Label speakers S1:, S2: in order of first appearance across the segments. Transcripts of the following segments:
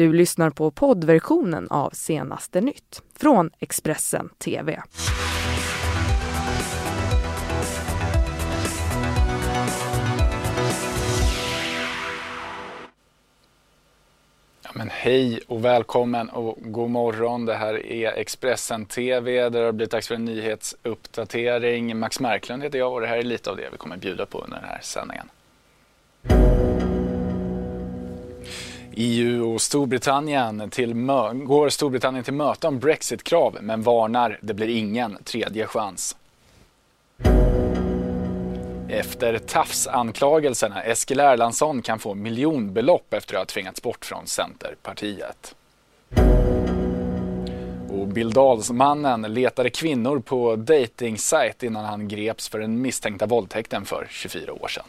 S1: Du lyssnar på poddversionen av Senaste nytt från Expressen TV.
S2: Ja, men hej och välkommen och god morgon. Det här är Expressen TV där det har blivit dags för en nyhetsuppdatering. Max Marklund heter jag och det här är lite av det vi kommer bjuda på under den här sändningen. EU och Storbritannien till går Storbritannien till möte om Brexit-krav men varnar det blir ingen tredje chans. Efter tafsanklagelserna Eskil Erlandsson kan få miljonbelopp efter att ha tvingats bort från Centerpartiet. Och Bildalsmannen letade kvinnor på dejtingsajt innan han greps för den misstänkta våldtäkten för 24 år sedan.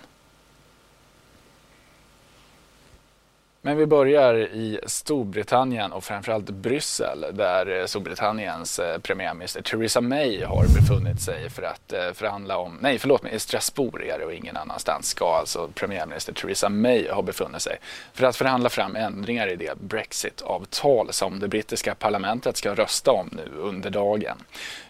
S2: Men vi börjar i Storbritannien och framförallt Bryssel där eh, Storbritanniens eh, premiärminister Theresa May har befunnit sig för att eh, förhandla om, nej förlåt mig, i Strasbourg är det och ingen annanstans ska alltså premiärminister Theresa May ha befunnit sig för att förhandla fram ändringar i det Brexit-avtal som det brittiska parlamentet ska rösta om nu under dagen.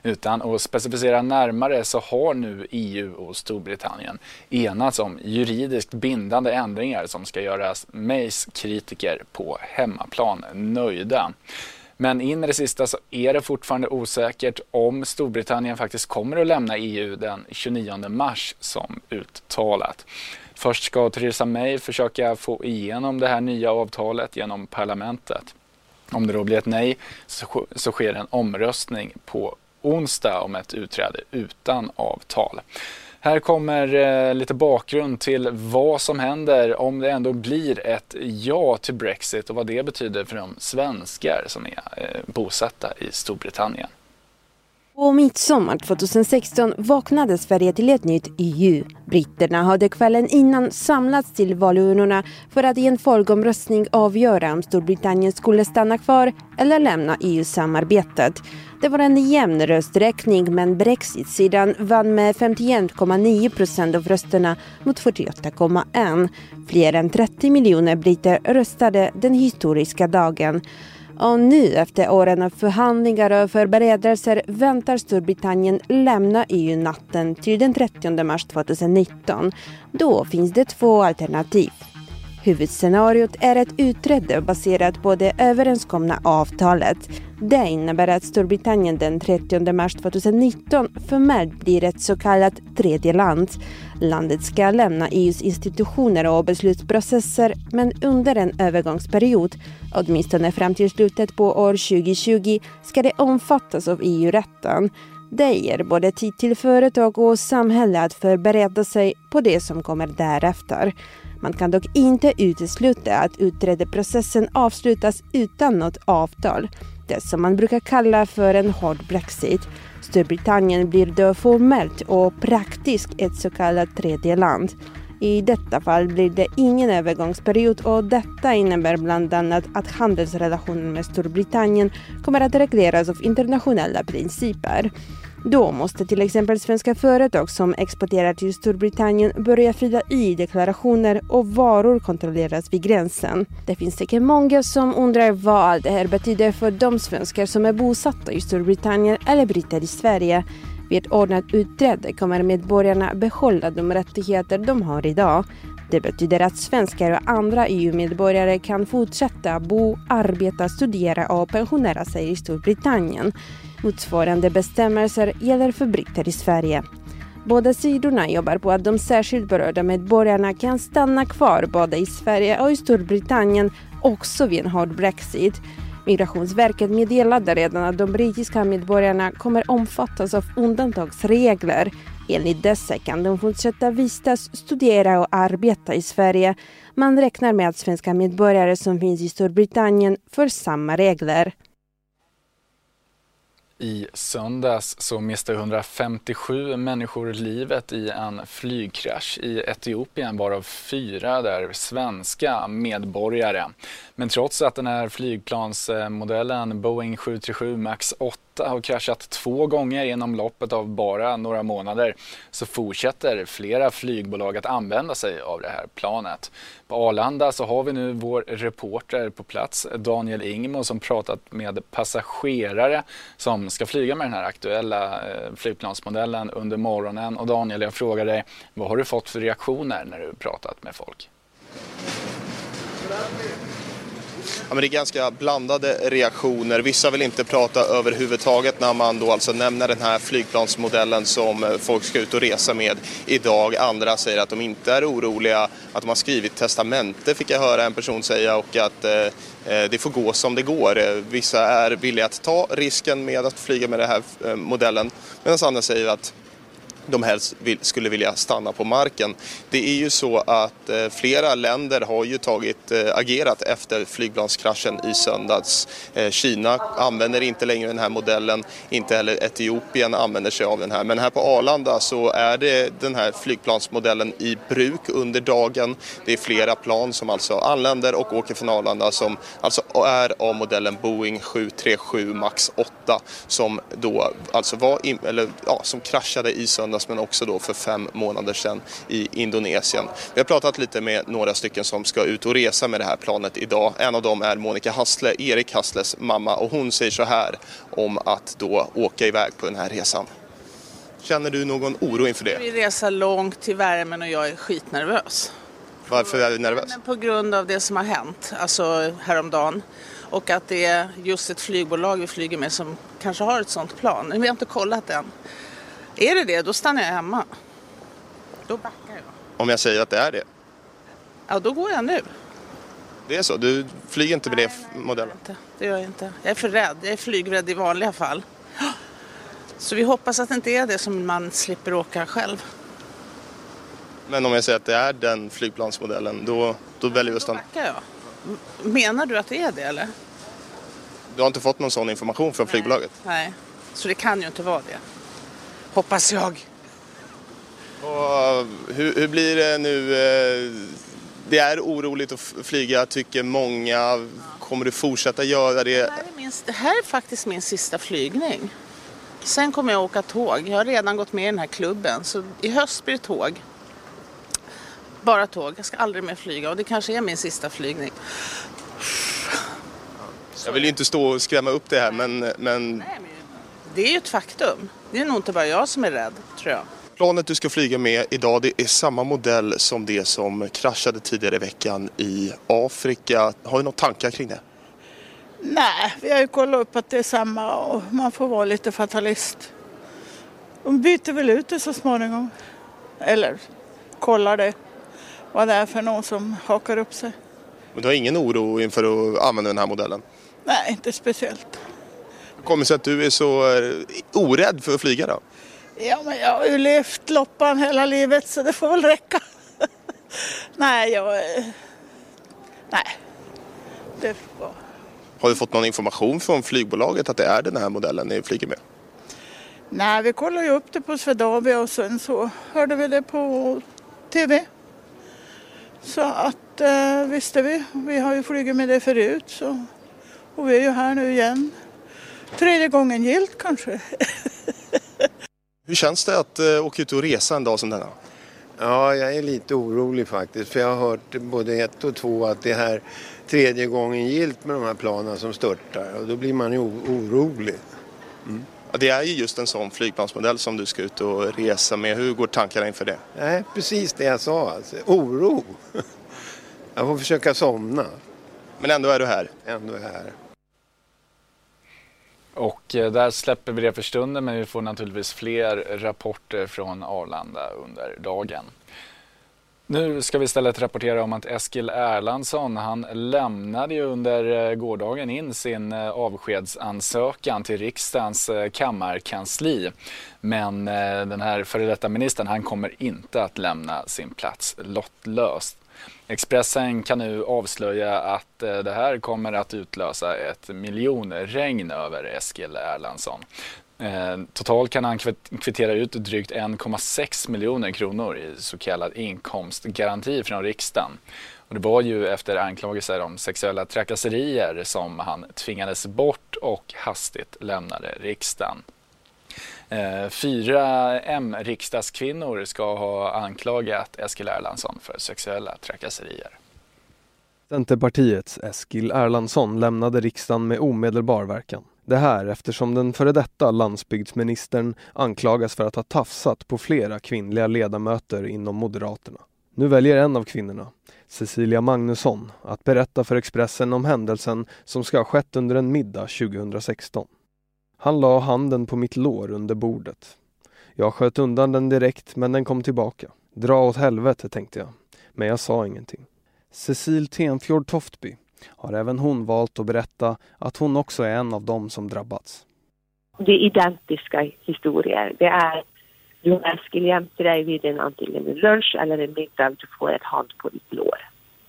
S2: Utan att specificera närmare så har nu EU och Storbritannien enats om juridiskt bindande ändringar som ska göra Mays kritiker på hemmaplan nöjda. Men in i det sista så är det fortfarande osäkert om Storbritannien faktiskt kommer att lämna EU den 29 mars som uttalat. Först ska Theresa May försöka få igenom det här nya avtalet genom parlamentet. Om det då blir ett nej så, så sker en omröstning på onsdag om ett utträde utan avtal. Här kommer eh, lite bakgrund till vad som händer om det ändå blir ett ja till Brexit och vad det betyder för de svenskar som är eh, bosatta i Storbritannien.
S3: På midsommar 2016 vaknade Sverige till ett nytt EU. Britterna hade kvällen innan samlats till valurnorna för att i en folkomröstning avgöra om Storbritannien skulle stanna kvar eller lämna EU-samarbetet. Det var en jämn rösträkning men Brexit-sidan vann med 51,9 procent av rösterna mot 48,1. Fler än 30 miljoner britter röstade den historiska dagen. Och nu efter åren av förhandlingar och förberedelser väntar Storbritannien lämna EU natten till den 30 mars 2019. Då finns det två alternativ. Huvudscenariot är ett utträde baserat på det överenskomna avtalet. Det innebär att Storbritannien den 30 mars 2019 formellt blir ett så kallat tredje land. Landet ska lämna EUs institutioner och beslutsprocesser men under en övergångsperiod, åtminstone fram till slutet på år 2020, ska det omfattas av EU-rätten. Det ger både tid till företag och samhälle att förbereda sig på det som kommer därefter. Man kan dock inte utesluta att utträdeprocessen avslutas utan något avtal. Det som man brukar kalla för en hård Brexit. Storbritannien blir då formellt och praktiskt ett så kallat tredje land. I detta fall blir det ingen övergångsperiod och detta innebär bland annat att handelsrelationen med Storbritannien kommer att regleras av internationella principer. Då måste till exempel svenska företag som exporterar till Storbritannien börja fylla i deklarationer och varor kontrolleras vid gränsen. Det finns säkert många som undrar vad det här betyder för de svenskar som är bosatta i Storbritannien eller britter i Sverige. Vid ett ordnat utträde kommer medborgarna behålla de rättigheter de har idag. Det betyder att svenskar och andra EU-medborgare kan fortsätta bo, arbeta, studera och pensionera sig i Storbritannien. Motsvarande bestämmelser gäller för britter i Sverige. Båda sidorna jobbar på att de särskilt berörda medborgarna kan stanna kvar både i Sverige och i Storbritannien också vid en hård Brexit. Migrationsverket meddelade redan att de brittiska medborgarna kommer omfattas av undantagsregler. Enligt dessa kan de fortsätta vistas, studera och arbeta i Sverige. Man räknar med att svenska medborgare som finns i Storbritannien får samma regler.
S2: I söndags så miste 157 människor livet i en flygkrasch i Etiopien varav fyra där svenska medborgare. Men trots att den här flygplansmodellen Boeing 737 Max 8 8 har kraschat två gånger inom loppet av bara några månader så fortsätter flera flygbolag att använda sig av det här planet. På Arlanda så har vi nu vår reporter på plats, Daniel Ingmo, som pratat med passagerare som ska flyga med den här aktuella eh, flygplansmodellen under morgonen. Och Daniel, jag frågar dig, vad har du fått för reaktioner när du pratat med folk?
S4: Ja, men det är ganska blandade reaktioner. Vissa vill inte prata överhuvudtaget när man då alltså nämner den här flygplansmodellen som folk ska ut och resa med idag. Andra säger att de inte är oroliga, att de har skrivit testamente fick jag höra en person säga och att eh, eh det får gå som det går. Vissa är villiga att ta risken med att flyga med den här eh, modellen medan andra säger att de helst skulle vilja stanna på marken. Det är ju så att eh, flera länder har ju tagit, eh, agerat efter flygplanskraschen i söndags. Eh, Kina använder inte längre den här modellen, inte heller Etiopien använder sig av den här. Men här på Arlanda så är det den här flygplansmodellen i bruk under dagen. Det är flera plan som alltså anländer och åker från Arlanda som alltså är av modellen Boeing 737 Max 8 som då alltså var, in, eller, ja, som kraschade i söndags söndags men också då för fem månader sedan i Indonesien. Vi har pratat lite med några stycken som ska ut och resa med det här planet idag. En av dem är Monica Hassle, Erik Hassles mamma och hon säger så här om att då åka iväg på den här resan. Känner du någon oro inför det?
S5: Vi reser långt till värmen och jag är skitnervös.
S4: Varför är du nervös?
S5: Men på grund av det som har hänt, alltså häromdagen. Och att det är just ett flygbolag vi flyger med som kanske har ett sånt plan. Vi har inte kollat än. Är det det, då stannar jag hemma. Då backar jag.
S4: Om jag säger att det är det?
S5: Ja, då går jag nu.
S4: Det är så? Du flyger inte med nej, det modellen?
S5: Nej, det gör jag inte. Jag är för rädd. Jag är flygrädd i vanliga fall. Så vi hoppas att det inte är det som man slipper åka själv.
S4: Men om jag säger att det är den flygplansmodellen, då, då väljer du att stanna?
S5: Då backar jag. Menar du att det är det eller?
S4: Du har inte fått någon sån information från flygbolaget?
S5: Nej, så det kan ju inte vara det. Hoppas jag.
S4: Och hur, hur blir det nu? Eh, det är oroligt att flyga tycker många. Kommer du fortsätta göra det?
S5: Det här, är min, det här är faktiskt min sista flygning. Sen kommer jag åka tåg. Jag har redan gått med i den här klubben. Så i höst blir det tåg. Bara tåg. Jag ska aldrig mer flyga och det kanske är min sista flygning.
S4: Jag vill ju inte stå och skrämma upp det här men... men...
S5: Nej, men det är ju ett faktum. Det är nog inte bara jag som är rädd, tror jag.
S4: Planet du ska flyga med idag det är samma modell som det som kraschade tidigare i veckan i Afrika. Har du några tankar kring det?
S6: Nej, vi har ju kollat upp att det är samma och man får vara lite fatalist. De byter väl ut det så småningom. Eller kollar det, vad det är för någon som hakar upp sig.
S4: Men du har ingen oro inför att använda den här modellen?
S6: Nej, inte speciellt.
S4: Kommer sig att du är så eh, orädd för att flyga då?
S6: Ja, men jag har ju levt loppan hela livet så det får väl räcka. nej, jag... Eh, nej. Det var...
S4: Har du fått någon information från flygbolaget att det är den här modellen ni flyger med?
S6: Nej, vi kollade ju upp det på Swedavia och sen så hörde vi det på TV. Så att eh, visste vi. Vi har ju flugit med det förut så, och vi är ju här nu igen tredje gången gilt kanske.
S4: Hur känns det att uh, åka ut och resa en dag som denna?
S7: Ja, jag är lite orolig faktiskt. För jag har hört både ett och två att det här tredje gången gilt med de här planen som störtar. Och då blir man ju orolig.
S4: Mm. Ja, det är ju just en sån flygplansmodell som du ska ut och resa med. Hur går tankarna inför det?
S7: Nej, precis det jag sa. Alltså. Oro. jag får försöka somna.
S4: Men ändå är du här?
S7: Ändå är jag här.
S2: Och eh, där släpper vi det för stunden men vi får naturligtvis fler rapporter från Arlanda under dagen. Nu ska vi istället rapportera om att Eskil Erlandsson han lämnade ju under eh, gårdagen in sin eh, avskedsansökan till riksdagens eh, kammarkansli. Men den här före detta ministern han kommer inte att lämna sin plats lottlöst. Expressen kan nu avslöja att det här kommer att utlösa ett miljonregn över Eskil Erlandsson. Eh, totalt kan han kvittera ut drygt 1,6 miljoner kronor i så kallad inkomstgaranti från riksdagen. Och det var ju efter anklagelser om sexuella trakasserier som han tvingades bort och hastigt lämnade riksdagen. Eh, fyra M-riksdagskvinnor ska ha anklagat Eskil Erlandsson för sexuella trakasserier.
S8: Centerpartiets Eskil Erlandsson lämnade riksdagen med omedelbar verkan. Det här eftersom den före detta landsbygdsministern anklagas för att ha tafsat på flera kvinnliga ledamöter inom Moderaterna. Nu väljer en av kvinnorna, Cecilia Magnusson, att berätta för Expressen om händelsen som ska ha skett under en middag 2016. Han la handen på mitt lår under bordet. Jag sköt undan den direkt men den kom tillbaka. Dra åt helvete tänkte jag. Men jag sa ingenting. Cecil Tenfjord Toftby har även hon valt att berätta att hon också är en av dem som drabbats.
S9: Det är identiska historier. Det är du älskar Eskil jämte dig vid en antingen en lunch eller en middag du får ett hand på ditt lår.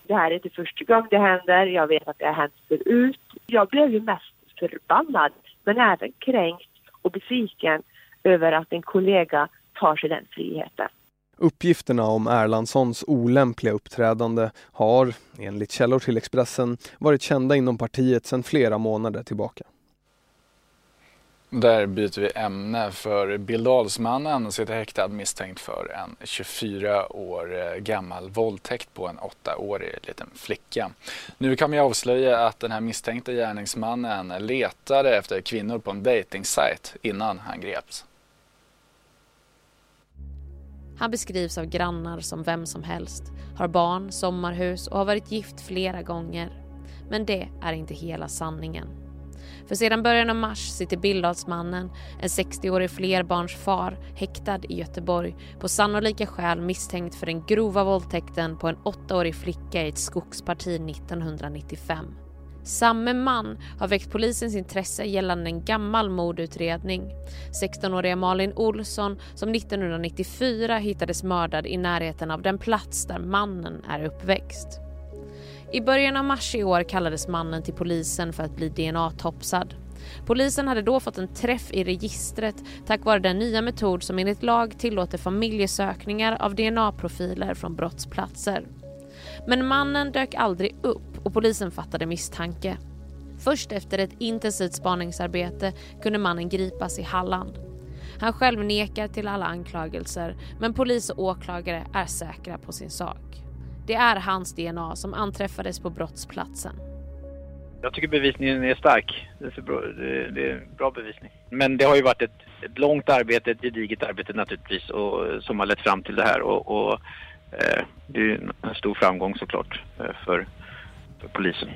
S9: Det här är inte första gången det händer. Jag vet att det har hänt förut. Jag blev ju mest förbannad men även kränkt och besviken över att en kollega tar sig den friheten.
S8: Uppgifterna om Erlandssons olämpliga uppträdande har, enligt källor till Expressen, varit kända inom partiet sedan flera månader tillbaka.
S2: Där byter vi ämne för Bildalsmannen sitter häktad misstänkt för en 24 år eh, gammal våldtäkt på en 8-årig liten flicka. Nu kan vi avslöja att den här misstänkte gärningsmannen letade efter kvinnor på en dejtingsajt innan han greps.
S10: Han beskrivs av grannar som vem som helst, har barn, sommarhus och har varit gift flera gånger. Men det är inte hela sanningen. För sedan början av mars sitter Bildalsmannen, en 60-årig flerbarnsfar, häktad i Göteborg på sannolika skäl misstänkt för den grova våldtäkten på en 8-årig flicka i ett skogsparti 1995. Samme man har väckt polisens intresse gällande en gammal mordutredning. 16-åriga Malin Olsson som 1994 hittades mördad i närheten av den plats där mannen är uppväxt. I början av mars i år kallades mannen till polisen för att bli DNA-topsad. Polisen hade då fått en träff i registret tack vare den nya metod som enligt lag tillåter familjesökningar av DNA-profiler från brottsplatser. Men mannen dök aldrig upp och polisen fattade misstanke. Först efter ett intensivt spaningsarbete kunde mannen gripas i Halland. Han själv nekar till alla anklagelser men polis och åklagare är säkra på sin sak. Det är hans DNA som anträffades på brottsplatsen.
S11: Jag tycker bevisningen är stark. Det är, bra, det är bra bevisning. Men det har ju varit ett, ett, långt arbete, ett gediget arbete naturligtvis och, som har lett fram till det här. Och, och Eh, det är en stor framgång såklart eh, för, för polisen.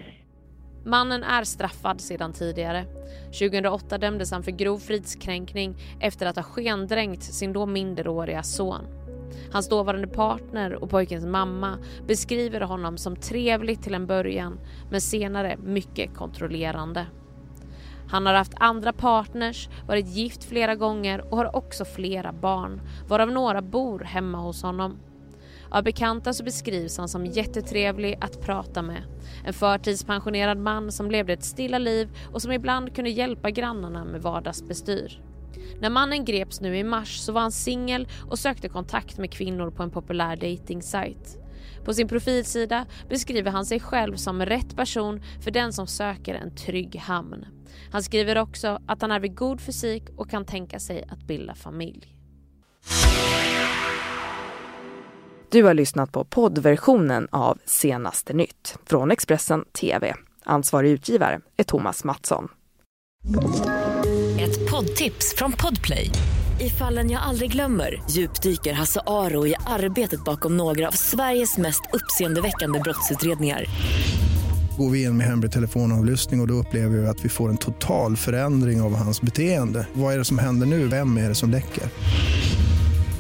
S10: Mannen är straffad sedan tidigare. 2008 dömdes han för grov fridskränkning efter att ha skendränkt sin då minderåriga son. Hans dåvarande partner och pojkens mamma beskriver honom som trevlig till en början men senare mycket kontrollerande. Han har haft andra partners, varit gift flera gånger och har också flera barn, varav några bor hemma hos honom. Av bekanta så beskrivs han som jättetrevlig att prata med. En förtidspensionerad man som levde ett stilla liv och som ibland kunde hjälpa grannarna med vardagsbestyr. När mannen greps nu i mars så var han singel och sökte kontakt med kvinnor på en populär dejtingsajt. På sin profilsida beskriver han sig själv som rätt person för den som söker en trygg hamn. Han skriver också att han är vid god fysik och kan tänka sig att bilda familj.
S1: Du har lyssnat på poddversionen av Senaste nytt från Expressen TV. Ansvarig utgivare är Thomas Mattsson.
S12: Ett poddtips från Podplay. I fallen jag aldrig glömmer djupdyker Hasse Aro i arbetet bakom några av Sveriges mest uppseendeväckande brottsutredningar.
S13: Går vi in med hemlig telefonavlyssning och, och då upplever vi att vi får en total förändring av hans beteende. Vad är det som händer nu? Vem är det som läcker?